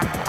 Bye.